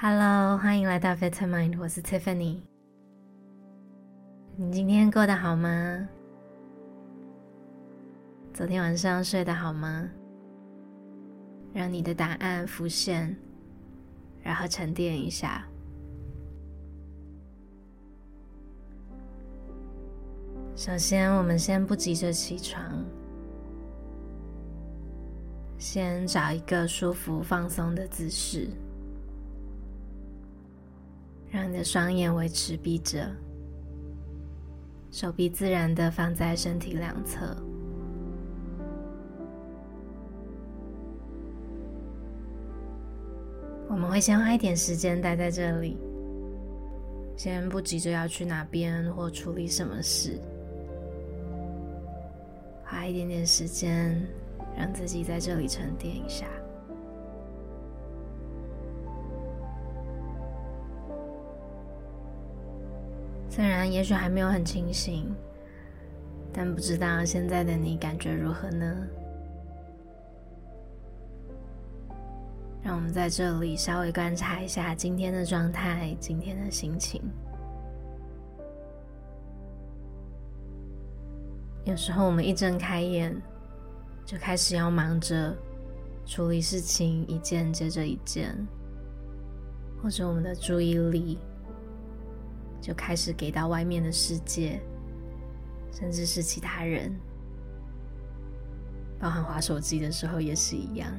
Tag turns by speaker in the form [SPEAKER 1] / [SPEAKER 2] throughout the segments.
[SPEAKER 1] Hello，欢迎来到 Vitamind，我是 Tiffany。你今天过得好吗？昨天晚上睡得好吗？让你的答案浮现，然后沉淀一下。首先，我们先不急着起床，先找一个舒服放松的姿势，让你的双眼维持闭着，手臂自然的放在身体两侧。我们会先花一点时间待在这里，先不急着要去哪边或处理什么事。花一点点时间，让自己在这里沉淀一下。虽然也许还没有很清醒，但不知道现在的你感觉如何呢？让我们在这里稍微观察一下今天的状态，今天的心情。有时候我们一睁开眼，就开始要忙着处理事情，一件接着一件，或者我们的注意力就开始给到外面的世界，甚至是其他人，包含划手机的时候也是一样。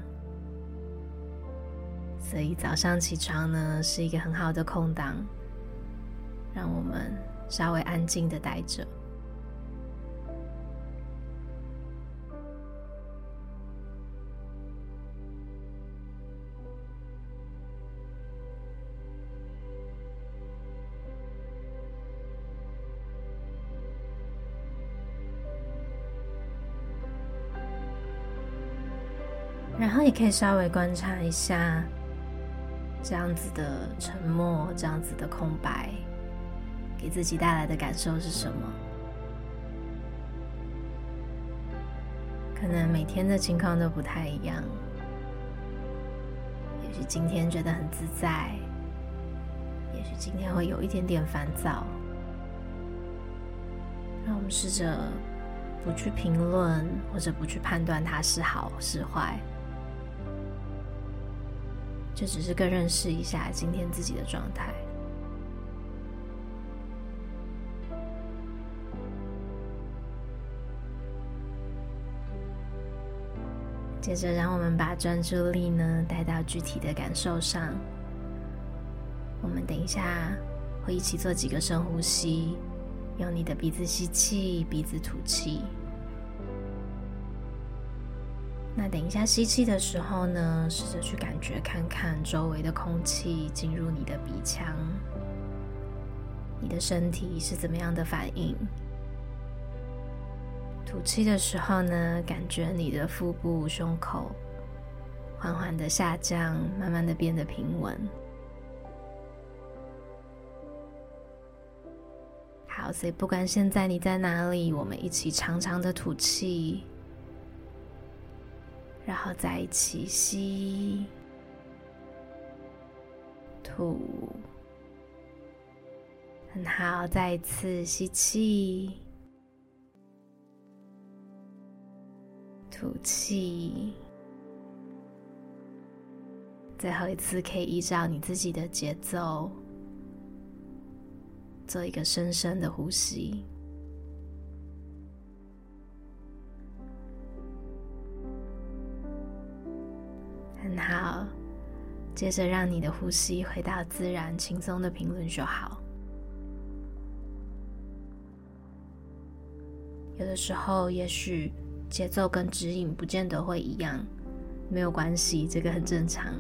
[SPEAKER 1] 所以早上起床呢，是一个很好的空档，让我们稍微安静的待着。然后也可以稍微观察一下，这样子的沉默，这样子的空白，给自己带来的感受是什么？可能每天的情况都不太一样，也许今天觉得很自在，也许今天会有一点点烦躁。让我们试着不去评论，或者不去判断它是好是坏。就只是更认识一下今天自己的状态。接着，让我们把专注力呢带到具体的感受上。我们等一下会一起做几个深呼吸，用你的鼻子吸气，鼻子吐气。那等一下吸气的时候呢，试着去感觉看看周围的空气进入你的鼻腔，你的身体是怎么样的反应。吐气的时候呢，感觉你的腹部、胸口缓缓的下降，慢慢的变得平稳。好，所以不管现在你在哪里，我们一起长长的吐气。然后再一起吸、吐，很好。再一次吸气、吐气，最后一次可以依照你自己的节奏，做一个深深的呼吸。好，接着让你的呼吸回到自然、轻松的频率就好。有的时候，也许节奏跟指引不见得会一样，没有关系，这个很正常。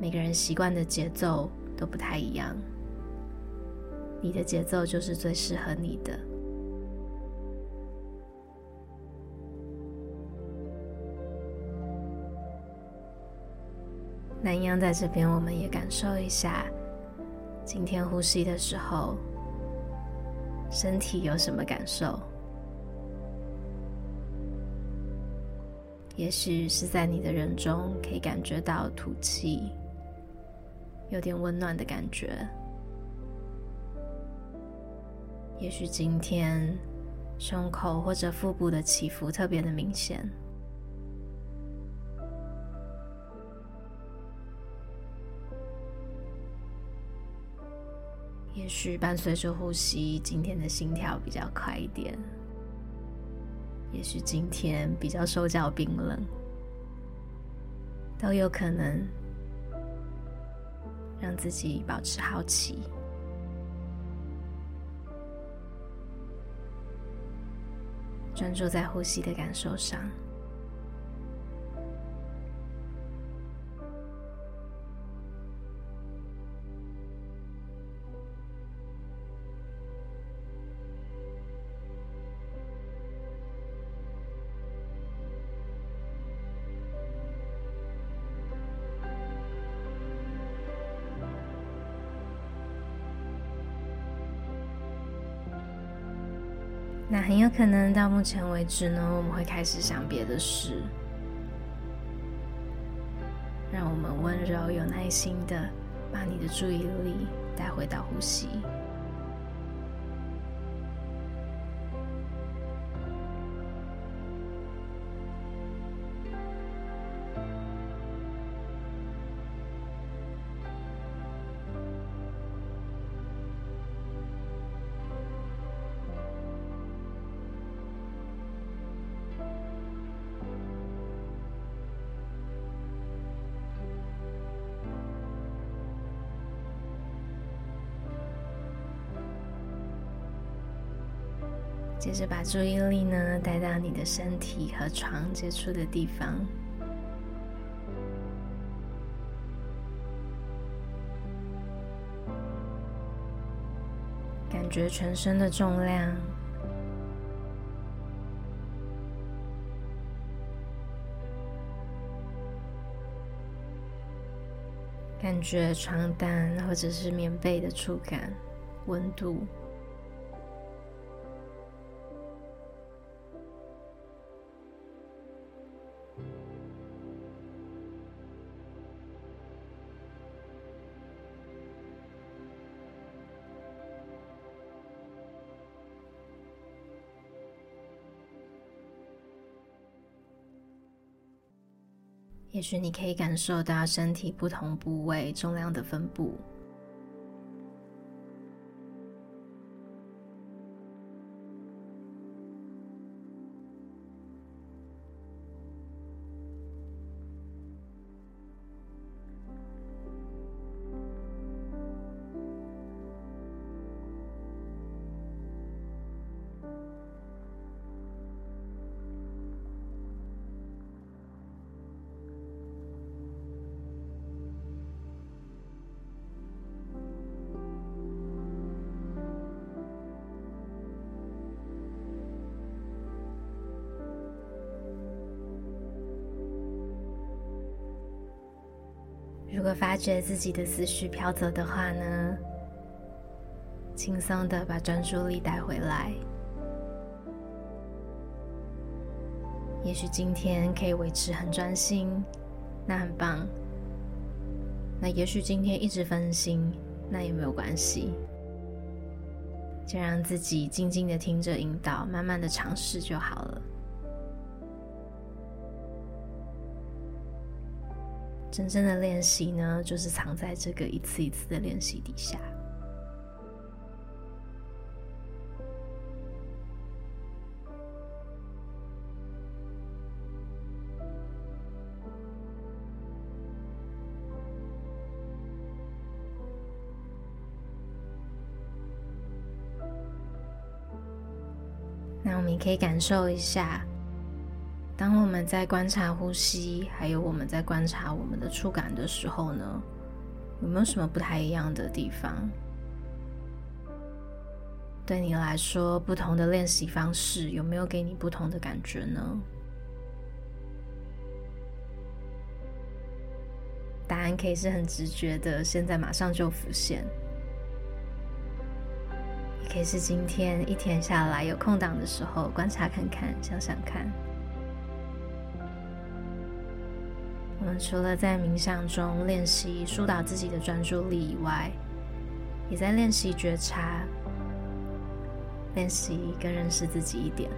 [SPEAKER 1] 每个人习惯的节奏都不太一样，你的节奏就是最适合你的。那一样在这边，我们也感受一下，今天呼吸的时候，身体有什么感受？也许是在你的人中可以感觉到吐气，有点温暖的感觉。也许今天胸口或者腹部的起伏特别的明显。也许伴随着呼吸，今天的心跳比较快一点。也许今天比较手脚冰冷，都有可能。让自己保持好奇，专注在呼吸的感受上。那很有可能到目前为止呢，我们会开始想别的事。让我们温柔有耐心的把你的注意力带回到呼吸。接着把注意力呢带到你的身体和床接触的地方，感觉全身的重量，感觉床单或者是棉被的触感、温度。也许你可以感受到身体不同部位重量的分布。如果发觉自己的思绪飘走的话呢，轻松的把专注力带回来。也许今天可以维持很专心，那很棒。那也许今天一直分心，那也没有关系，就让自己静静的听着引导，慢慢的尝试就好了。真正的练习呢，就是藏在这个一次一次的练习底下。那我们也可以感受一下。当我们在观察呼吸，还有我们在观察我们的触感的时候呢，有没有什么不太一样的地方？对你来说，不同的练习方式有没有给你不同的感觉呢？答案可以是很直觉的，现在马上就浮现；也可以是今天一天下来有空档的时候观察看看，想想看。我们除了在冥想中练习疏导自己的专注力以外，也在练习觉察，练习更认识自己一点。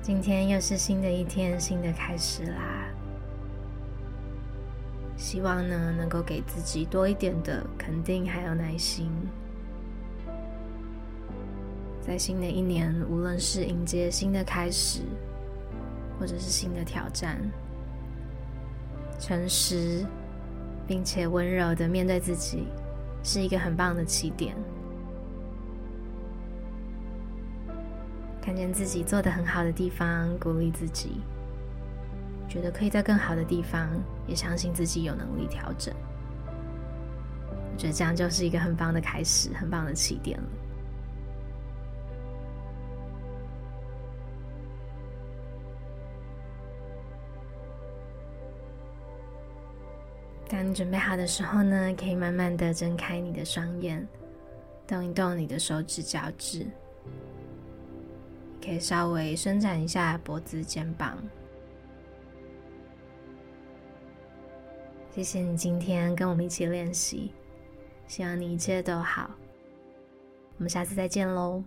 [SPEAKER 1] 今天又是新的一天，新的开始啦！希望呢，能够给自己多一点的肯定，还有耐心。在新的一年，无论是迎接新的开始，或者是新的挑战，诚实并且温柔的面对自己，是一个很棒的起点。看见自己做得很好的地方，鼓励自己；觉得可以在更好的地方，也相信自己有能力调整。我觉得这样就是一个很棒的开始，很棒的起点了。当你准备好的时候呢，可以慢慢的睁开你的双眼，动一动你的手指、脚趾。可以稍微伸展一下脖子、肩膀。谢谢你今天跟我们一起练习，希望你一切都好。我们下次再见喽。